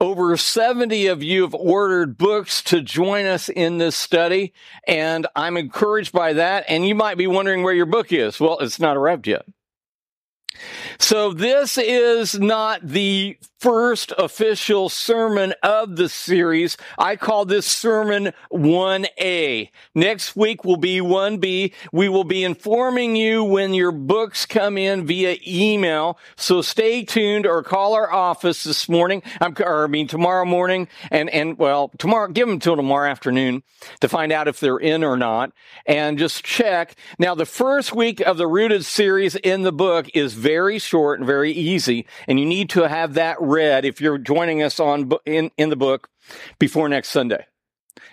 Over 70 of you have ordered books to join us in this study, and I'm encouraged by that. And you might be wondering where your book is. Well, it's not arrived yet. So this is not the first official sermon of the series. I call this sermon 1A. Next week will be 1B. We will be informing you when your books come in via email. So stay tuned or call our office this morning. I'm, or I mean tomorrow morning and, and well, tomorrow, give them till tomorrow afternoon to find out if they're in or not and just check. Now, the first week of the rooted series in the book is very short and very easy and you need to have that read if you're joining us on in, in the book before next Sunday.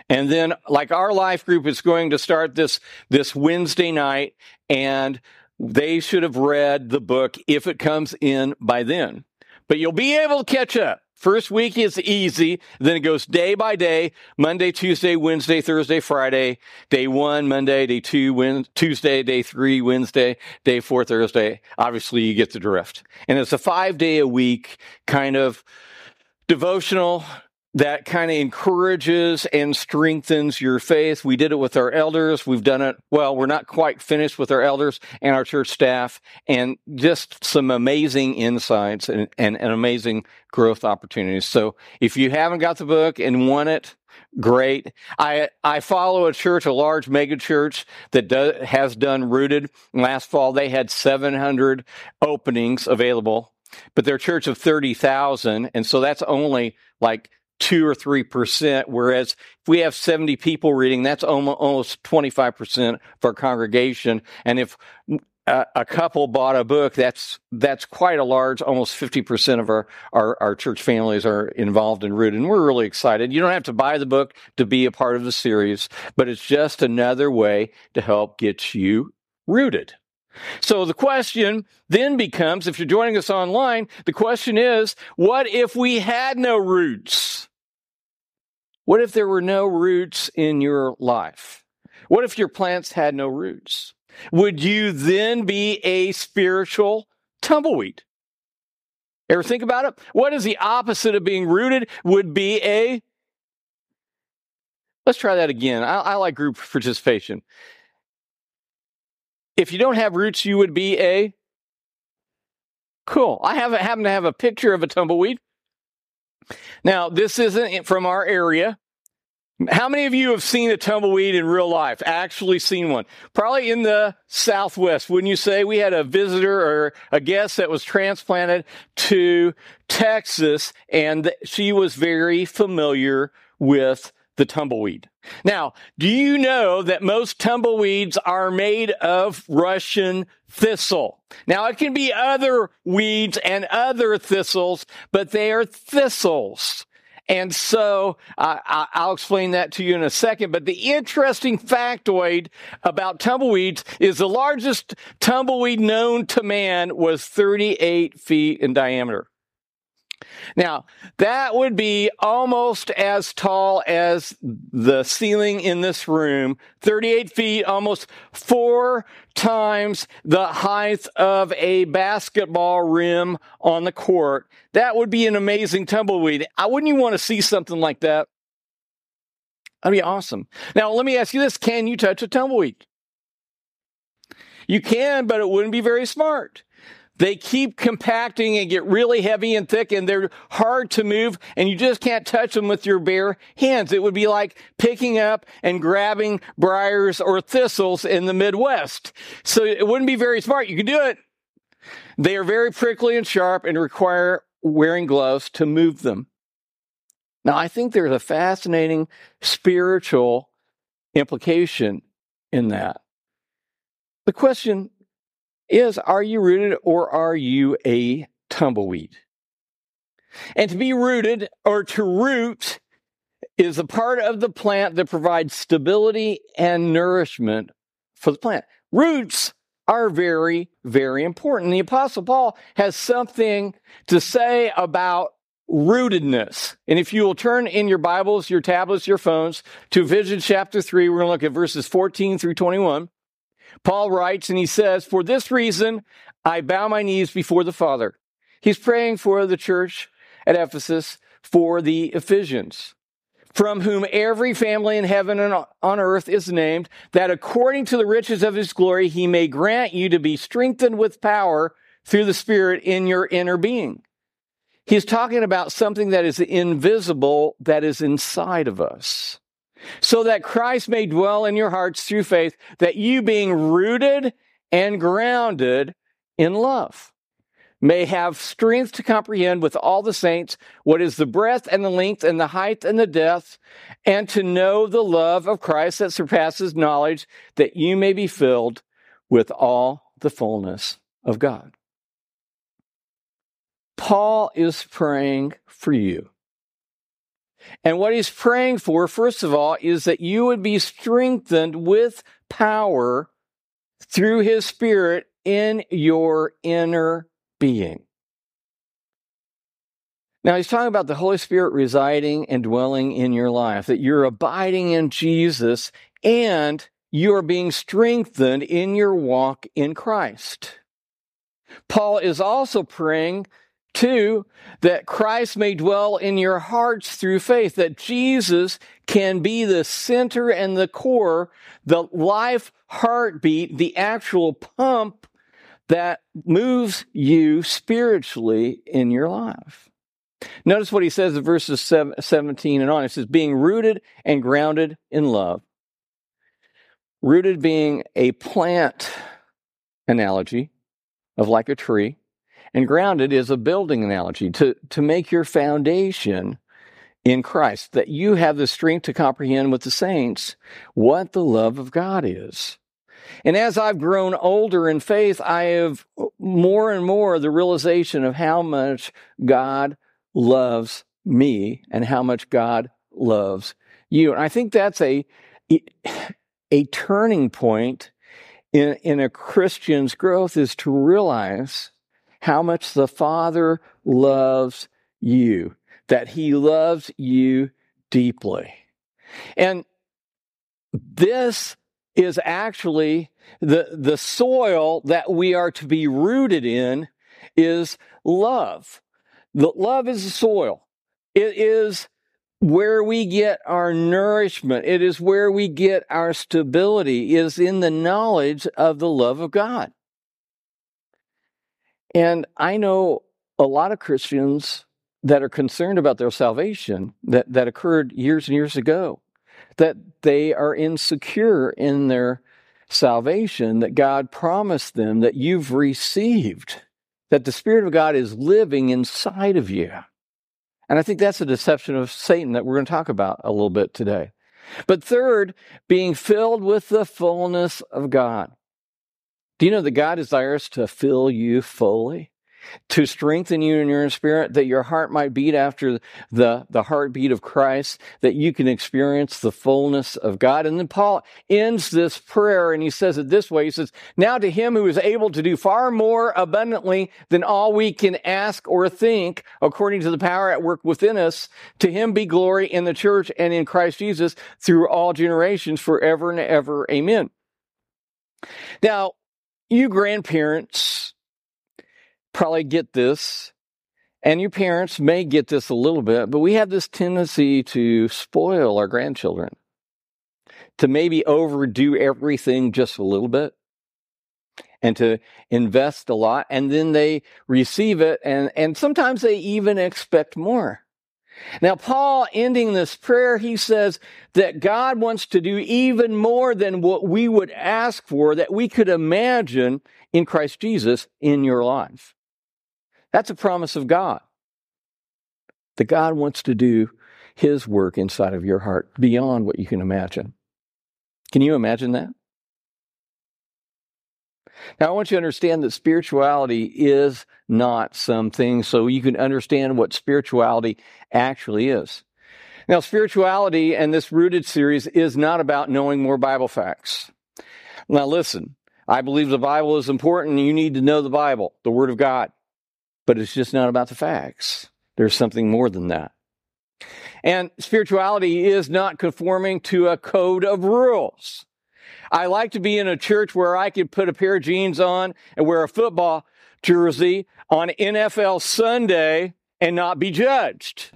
And then like our life group is going to start this this Wednesday night and they should have read the book if it comes in by then. But you'll be able to catch up. First week is easy. Then it goes day by day. Monday, Tuesday, Wednesday, Thursday, Friday. Day one, Monday. Day two, Tuesday. Day three, Wednesday. Day four, Thursday. Obviously, you get the drift. And it's a five day a week kind of devotional that kind of encourages and strengthens your faith. We did it with our elders. We've done it, well, we're not quite finished with our elders and our church staff, and just some amazing insights and, and, and amazing growth opportunities. So if you haven't got the book and want it, great. I I follow a church, a large mega church that does, has done rooted. Last fall, they had 700 openings available, but their church of 30,000, and so that's only like two or three percent. Whereas if we have 70 people reading, that's almost 25 percent of our congregation. And if a, a, couple bought a book, that's that's quite a large, almost 50 percent of our, our, our church families are involved in Root, and we're really excited. You don't have to buy the book to be a part of the series, but it's just another way to help get you rooted. So the question then becomes if you're joining us online, the question is what if we had no roots? What if there were no roots in your life? What if your plants had no roots? Would you then be a spiritual tumbleweed? Ever think about it? What is the opposite of being rooted? Would be a. Let's try that again. I, I like group participation. If you don't have roots, you would be a. Cool. I have, happen to have a picture of a tumbleweed. Now, this isn't from our area. How many of you have seen a tumbleweed in real life? Actually seen one? Probably in the Southwest, wouldn't you say? We had a visitor or a guest that was transplanted to Texas and she was very familiar with the tumbleweed. Now, do you know that most tumbleweeds are made of Russian thistle? Now, it can be other weeds and other thistles, but they are thistles. And so uh, I'll explain that to you in a second. But the interesting factoid about tumbleweeds is the largest tumbleweed known to man was 38 feet in diameter. Now, that would be almost as tall as the ceiling in this room, 38 feet, almost four times the height of a basketball rim on the court. That would be an amazing tumbleweed. I wouldn't you want to see something like that? That'd be awesome. Now, let me ask you this. Can you touch a tumbleweed? You can, but it wouldn't be very smart. They keep compacting and get really heavy and thick and they're hard to move and you just can't touch them with your bare hands. It would be like picking up and grabbing briars or thistles in the Midwest. So it wouldn't be very smart. You could do it. They are very prickly and sharp and require wearing gloves to move them. Now, I think there's a fascinating spiritual implication in that. The question is are you rooted or are you a tumbleweed? And to be rooted or to root is a part of the plant that provides stability and nourishment for the plant. Roots are very, very important. The Apostle Paul has something to say about rootedness. And if you will turn in your Bibles, your tablets, your phones to Ephesians chapter 3, we're going to look at verses 14 through 21. Paul writes and he says, For this reason, I bow my knees before the Father. He's praying for the church at Ephesus, for the Ephesians from whom every family in heaven and on earth is named, that according to the riches of his glory, he may grant you to be strengthened with power through the Spirit in your inner being. He's talking about something that is invisible that is inside of us. So that Christ may dwell in your hearts through faith, that you being rooted and grounded in love may have strength to comprehend with all the saints what is the breadth and the length and the height and the depth, and to know the love of Christ that surpasses knowledge, that you may be filled with all the fullness of God. Paul is praying for you. And what he's praying for, first of all, is that you would be strengthened with power through his spirit in your inner being. Now, he's talking about the Holy Spirit residing and dwelling in your life, that you're abiding in Jesus and you are being strengthened in your walk in Christ. Paul is also praying, too, that Christ may dwell in your hearts through faith, that Jesus can be the center and the core, the life heartbeat, the actual pump that moves you spiritually in your life. Notice what he says in verses 17 and on. It says, being rooted and grounded in love. Rooted being a plant analogy of like a tree, and grounded is a building analogy to, to make your foundation in Christ, that you have the strength to comprehend with the saints what the love of God is and as I've grown older in faith, I have more and more the realization of how much God loves me and how much God loves you. And I think that's a, a turning point in, in a Christian's growth is to realize how much the Father loves you, that He loves you deeply. And this is actually the, the soil that we are to be rooted in is love. The, love is the soil. It is where we get our nourishment. It is where we get our stability is in the knowledge of the love of God. And I know a lot of Christians that are concerned about their salvation that, that occurred years and years ago that they are insecure in their salvation that God promised them that you've received, that the Spirit of God is living inside of you. And I think that's a deception of Satan that we're going to talk about a little bit today. But third, being filled with the fullness of God. Do you know that God desires to fill you fully? to strengthen you in your spirit, that your heart might beat after the, the heartbeat of Christ, that you can experience the fullness of God. And then Paul ends this prayer and he says it this way. He says, Now to him who is able to do far more abundantly than all we can ask or think, according to the power at work within us, to him be glory in the church and in Christ Jesus through all generations forever and ever. Amen. Now, you grandparents, probably get this, and your parents may get this a little bit, but we have this tendency to spoil our grandchildren, to maybe overdo everything just a little bit and to invest a lot and then they receive it and, and sometimes they even expect more. Now, Paul ending this prayer, he says that God wants to do even more than what we would ask for, that we could imagine in Christ Jesus in your life. That's a promise of God. That God wants to do his work inside of your heart beyond what you can imagine. Can you imagine that? Now, I want you to understand that spirituality is not something, so you can understand what spirituality actually is. Now, spirituality and this rooted series is not about knowing more Bible facts. Now, listen, I believe the Bible is important. You need to know the Bible, the Word of God but it's just not about the facts. There's something more than that. And spirituality is not conforming to a code of rules. I like to be in a church where I could put a pair of jeans on and wear a football jersey on NFL Sunday and not be judged.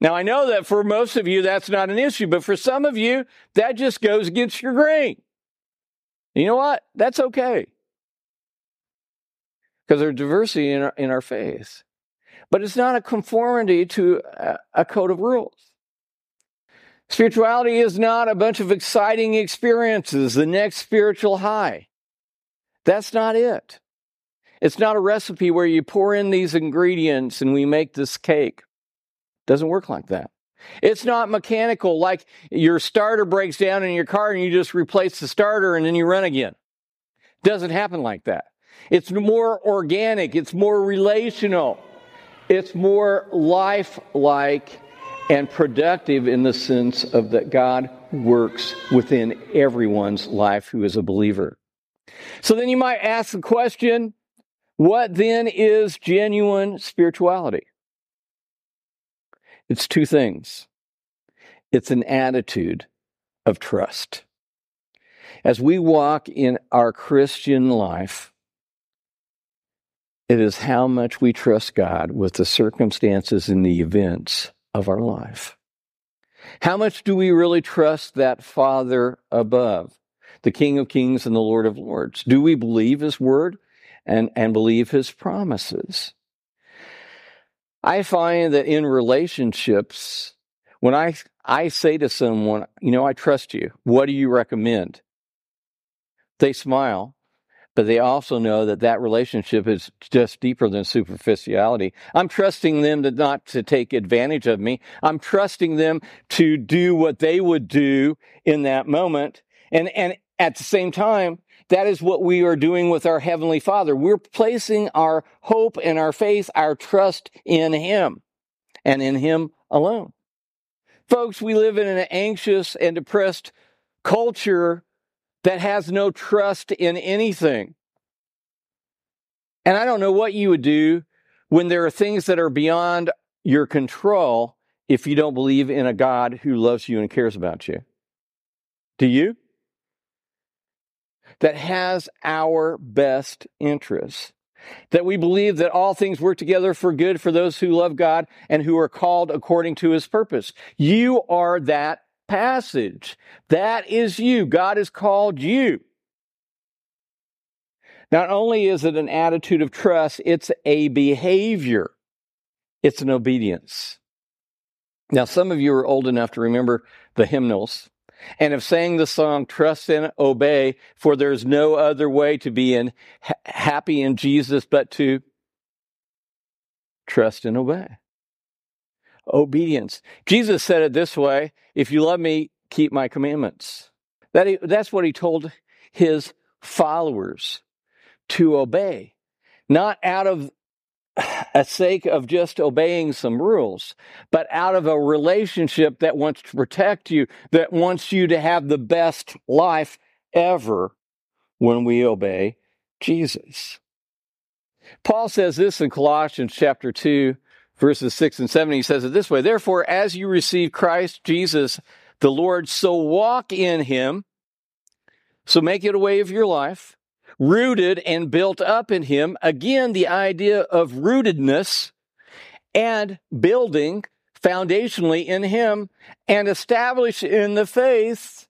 Now, I know that for most of you, that's not an issue, but for some of you, that just goes against your grain. You know what? That's okay. Because there's diversity in our, in our faith. But it's not a conformity to a, a code of rules. Spirituality is not a bunch of exciting experiences, the next spiritual high. That's not it. It's not a recipe where you pour in these ingredients and we make this cake. Doesn't work like that. It's not mechanical, like your starter breaks down in your car and you just replace the starter and then you run again. Doesn't happen like that. It's more organic, it's more relational, it's more lifelike and productive in the sense of that God works within everyone's life who is a believer. So then you might ask the question what then is genuine spirituality? It's two things it's an attitude of trust. As we walk in our Christian life, it is how much we trust God with the circumstances and the events of our life. How much do we really trust that Father above, the King of Kings and the Lord of Lords? Do we believe His word? and, and believe his promises. I find that in relationships, when I, I say to someone, you know, I trust you, what do you recommend? They smile, but they also know that that relationship is just deeper than superficiality. I'm trusting them to not to take advantage of me. I'm trusting them to do what they would do in that moment. And, and at the same time, that is what we are doing with our Heavenly Father. We're placing our hope and our faith, our trust in Him and in Him alone. Folks, we live in an anxious and depressed culture that has no trust in anything. And I don't know what you would do when there are things that are beyond your control if you don't believe in a God who loves you and cares about you. Do you? that has our best interests. That we believe that all things work together for good for those who love God and who are called according to his purpose. You are that passage. That is you. God has called you. Not only is it an attitude of trust, it's a behavior. It's an obedience. Now, some of you are old enough to remember the hymnals and have sang the song trust and obey for there's no other way to be in ha- happy in jesus but to trust and obey obedience jesus said it this way if you love me keep my commandments that that's what he told his followers to obey not out of a sake of just obeying some rules, but out of a relationship that wants to protect you, that wants you to have the best life ever when we obey Jesus. Paul says this in Colossians chapter 2, verses 6 and 7. He says it this way Therefore, as you receive Christ Jesus the Lord, so walk in him, so make it a way of your life rooted and built up in him. Again, the idea of rootedness and building foundationally in him and established in the faith.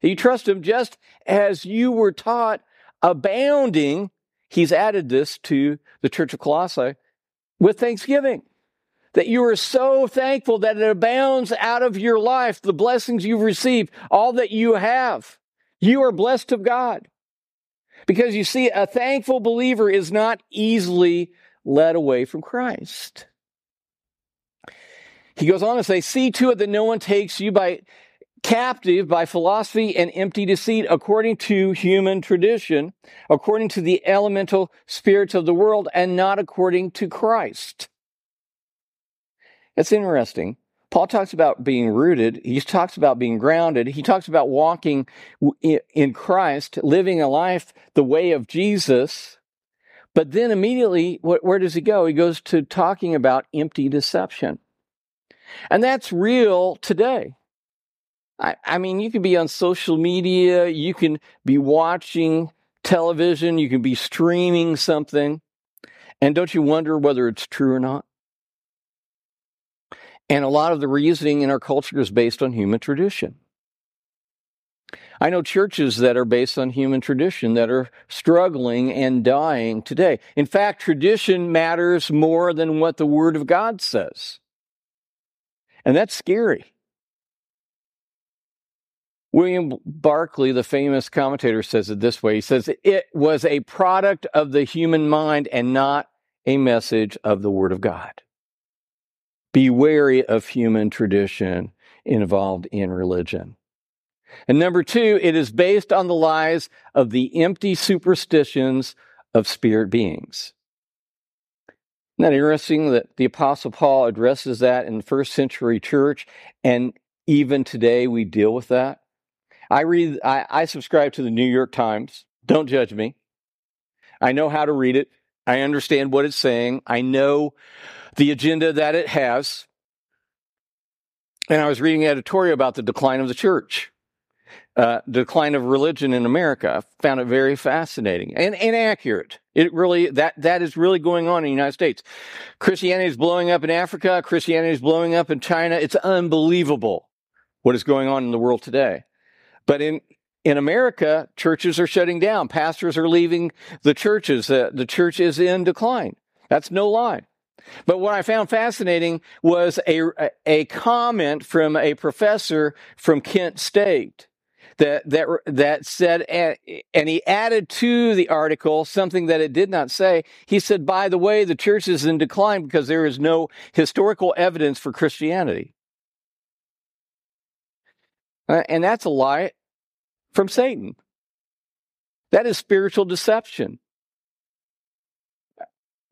You trust him just as you were taught, abounding. He's added this to the church of Colossae with thanksgiving. That you are so thankful that it abounds out of your life, the blessings you've received, all that you have. You are blessed of God. Because you see, a thankful believer is not easily led away from Christ. He goes on to say, See to it that no one takes you by captive by philosophy and empty deceit according to human tradition, according to the elemental spirits of the world, and not according to Christ. It's interesting Paul talks about being rooted. He talks about being grounded. He talks about walking in Christ, living a life the way of Jesus. But then immediately, where does he go? He goes to talking about empty deception. And that's real today. I, I mean, you can be on social media, you can be watching television, you can be streaming something. And don't you wonder whether it's true or not? And a lot of the reasoning in our culture is based on human tradition. I know churches that are based on human tradition that are struggling and dying today. In fact, tradition matters more than what the Word of God says. And that's scary. William Barclay, the famous commentator, says it this way He says, It was a product of the human mind and not a message of the Word of God. Be wary of human tradition involved in religion. And number two, it is based on the lies of the empty superstitions of spirit beings. Isn't that interesting that the Apostle Paul addresses that in the first century church, and even today we deal with that? I read, I, I subscribe to the New York Times. Don't judge me. I know how to read it. I understand what it's saying. I know the agenda that it has. And I was reading an editorial about the decline of the church, uh, decline of religion in America. I found it very fascinating and, and accurate. It really that that is really going on in the United States. Christianity is blowing up in Africa. Christianity is blowing up in China. It's unbelievable what is going on in the world today. But in in America, churches are shutting down. Pastors are leaving the churches. Uh, the church is in decline. That's no lie. But what I found fascinating was a, a comment from a professor from Kent State that, that, that said, and he added to the article something that it did not say. He said, by the way, the church is in decline because there is no historical evidence for Christianity. Uh, and that's a lie from Satan. That is spiritual deception.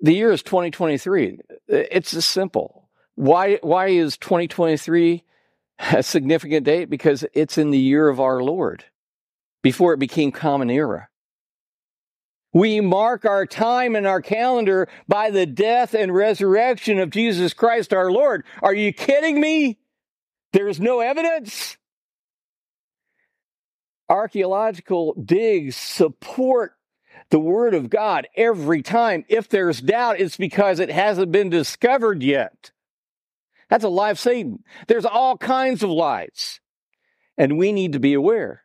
The year is 2023. It's as simple. Why, why is 2023 a significant date? Because it's in the year of our Lord, before it became common era. We mark our time and our calendar by the death and resurrection of Jesus Christ our Lord. Are you kidding me? There's no evidence archaeological digs support the Word of God every time. If there's doubt, it's because it hasn't been discovered yet. That's a lie of Satan. There's all kinds of lies, and we need to be aware.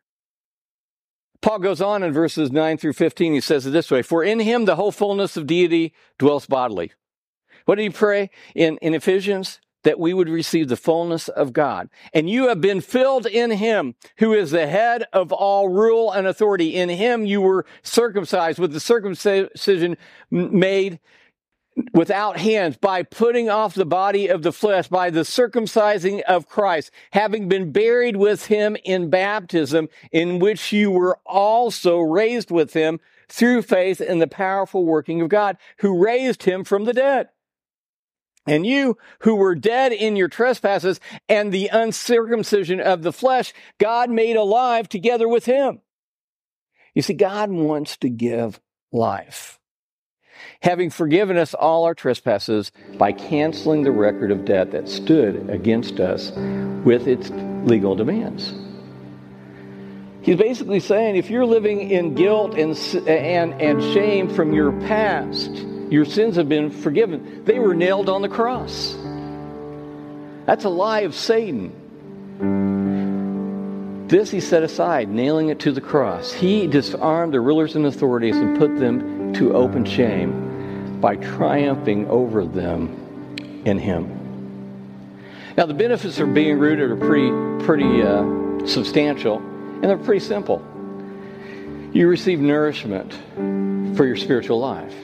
Paul goes on in verses 9 through 15. He says it this way For in him the whole fullness of deity dwells bodily. What did he pray in, in Ephesians? That we would receive the fullness of God. And you have been filled in him who is the head of all rule and authority. In him you were circumcised with the circumcision made without hands by putting off the body of the flesh by the circumcising of Christ, having been buried with him in baptism in which you were also raised with him through faith in the powerful working of God who raised him from the dead. And you who were dead in your trespasses and the uncircumcision of the flesh, God made alive together with him. You see, God wants to give life. Having forgiven us all our trespasses by canceling the record of debt that stood against us with its legal demands. He's basically saying if you're living in guilt and, and, and shame from your past, your sins have been forgiven. They were nailed on the cross. That's a lie of Satan. This he set aside, nailing it to the cross. He disarmed the rulers and authorities and put them to open shame by triumphing over them in him. Now, the benefits of being rooted are pretty, pretty uh, substantial, and they're pretty simple. You receive nourishment for your spiritual life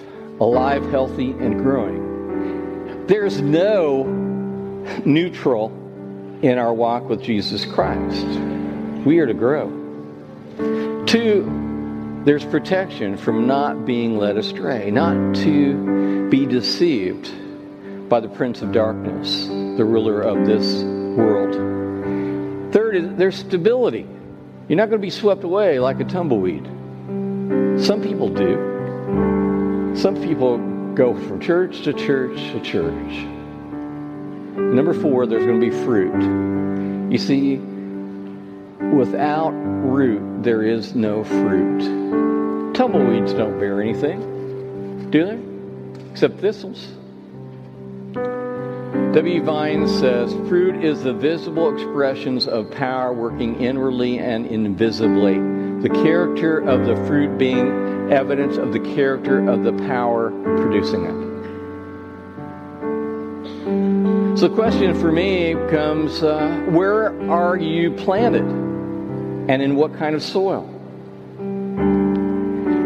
alive, healthy, and growing. There's no neutral in our walk with Jesus Christ. We are to grow. Two, there's protection from not being led astray, not to be deceived by the prince of darkness, the ruler of this world. Third there's stability. You're not going to be swept away like a tumbleweed. Some people do. Some people go from church to church to church. Number four, there's going to be fruit. You see, without root, there is no fruit. Tumbleweeds don't bear anything, do they? Except thistles. W. Vine says fruit is the visible expressions of power working inwardly and invisibly. The character of the fruit being evidence of the character of the power producing it. So the question for me comes uh, where are you planted? And in what kind of soil?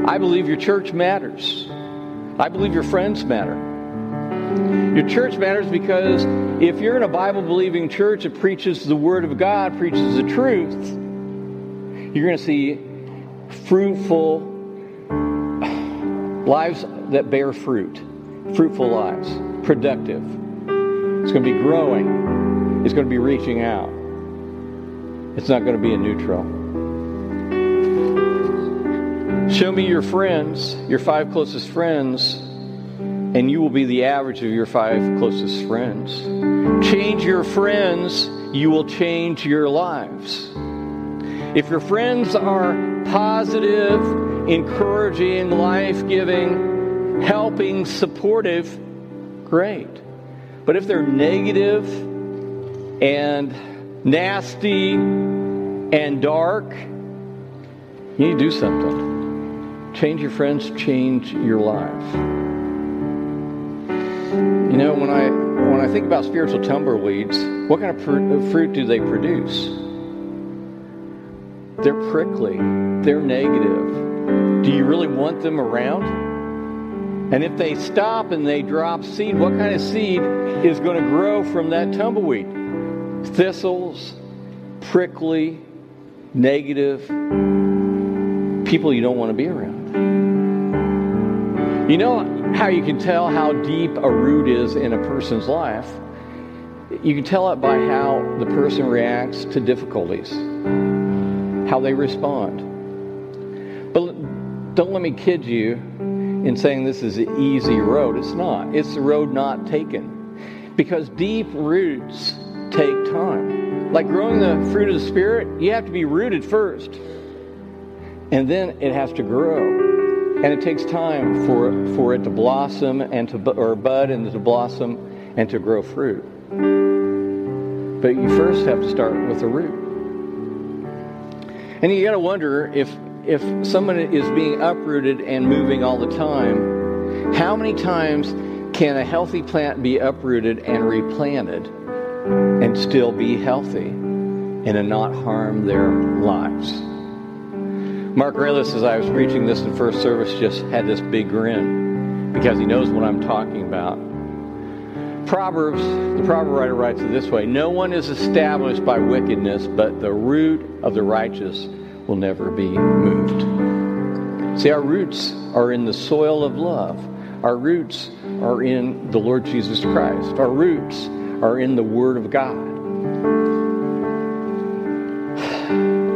I believe your church matters. I believe your friends matter. Your church matters because if you're in a Bible believing church that preaches the Word of God, preaches the truth, you're going to see fruitful lives that bear fruit, fruitful lives, productive. It's going to be growing, it's going to be reaching out. It's not going to be a neutral. Show me your friends, your five closest friends, and you will be the average of your five closest friends. Change your friends, you will change your lives. If your friends are positive, encouraging, life giving, helping, supportive, great. But if they're negative and nasty and dark, you need to do something. Change your friends, change your life. You know, when I when I think about spiritual tumbleweeds, what kind of fruit, fruit do they produce? They're prickly. They're negative. Do you really want them around? And if they stop and they drop seed, what kind of seed is going to grow from that tumbleweed? Thistles, prickly, negative people you don't want to be around. You know, how you can tell how deep a root is in a person's life. You can tell it by how the person reacts to difficulties, how they respond. Don't let me kid you in saying this is an easy road. It's not. It's the road not taken. Because deep roots take time. Like growing the fruit of the Spirit, you have to be rooted first. And then it has to grow. And it takes time for, for it to blossom and to or bud and to blossom and to grow fruit. But you first have to start with a root. And you got to wonder if if someone is being uprooted and moving all the time, how many times can a healthy plant be uprooted and replanted and still be healthy and not harm their lives? Mark Raylis, as I was preaching this in first service, just had this big grin because he knows what I'm talking about. Proverbs, the proverb writer writes it this way No one is established by wickedness, but the root of the righteous will never be moved. See, our roots are in the soil of love. Our roots are in the Lord Jesus Christ. Our roots are in the Word of God.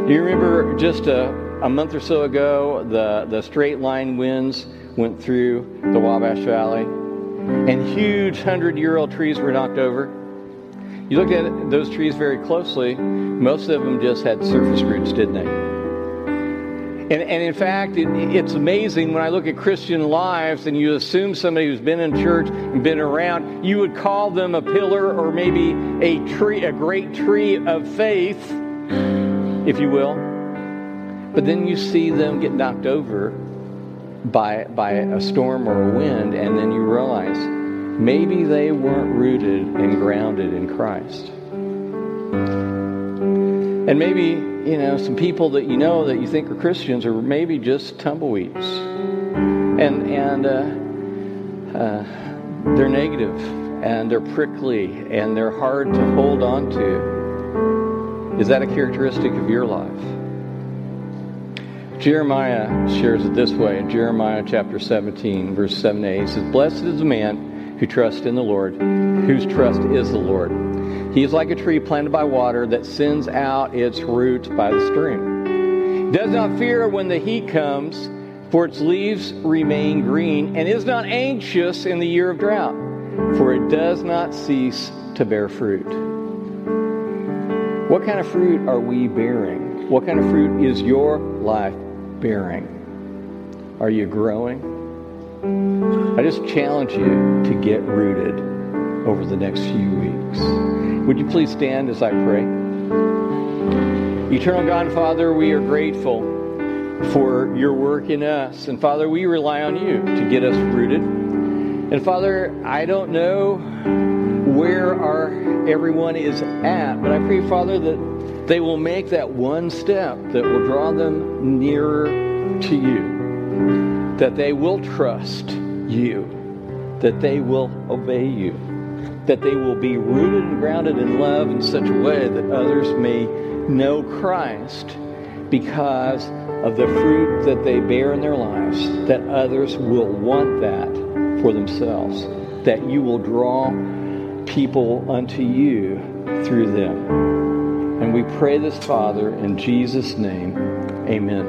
Do you remember just a a month or so ago, the, the straight line winds went through the Wabash Valley, and huge hundred year old trees were knocked over. You looked at those trees very closely, most of them just had surface roots, didn't they? And, and in fact, it, it's amazing when I look at Christian lives and you assume somebody who's been in church and been around, you would call them a pillar or maybe a tree, a great tree of faith, if you will. But then you see them get knocked over by, by a storm or a wind, and then you realize maybe they weren't rooted and grounded in Christ. And maybe, you know, some people that you know that you think are Christians are maybe just tumbleweeds. And, and uh, uh, they're negative, and they're prickly, and they're hard to hold on to. Is that a characteristic of your life? Jeremiah shares it this way in Jeremiah chapter 17, verse 7 8. He says, Blessed is the man who trusts in the Lord, whose trust is the Lord. He is like a tree planted by water that sends out its roots by the stream. Does not fear when the heat comes, for its leaves remain green, and is not anxious in the year of drought, for it does not cease to bear fruit. What kind of fruit are we bearing? What kind of fruit is your life bearing? Are you growing? I just challenge you to get rooted over the next few weeks. Would you please stand as I pray? Eternal God Father, we are grateful for your work in us. And Father, we rely on you to get us rooted. And Father, I don't know where our everyone is at, but I pray, Father, that they will make that one step that will draw them nearer to you, that they will trust you, that they will obey you, that they will be rooted and grounded in love in such a way that others may know Christ because of the fruit that they bear in their lives, that others will want that for themselves, that you will draw people unto you through them. And we pray this, Father, in Jesus' name. Amen.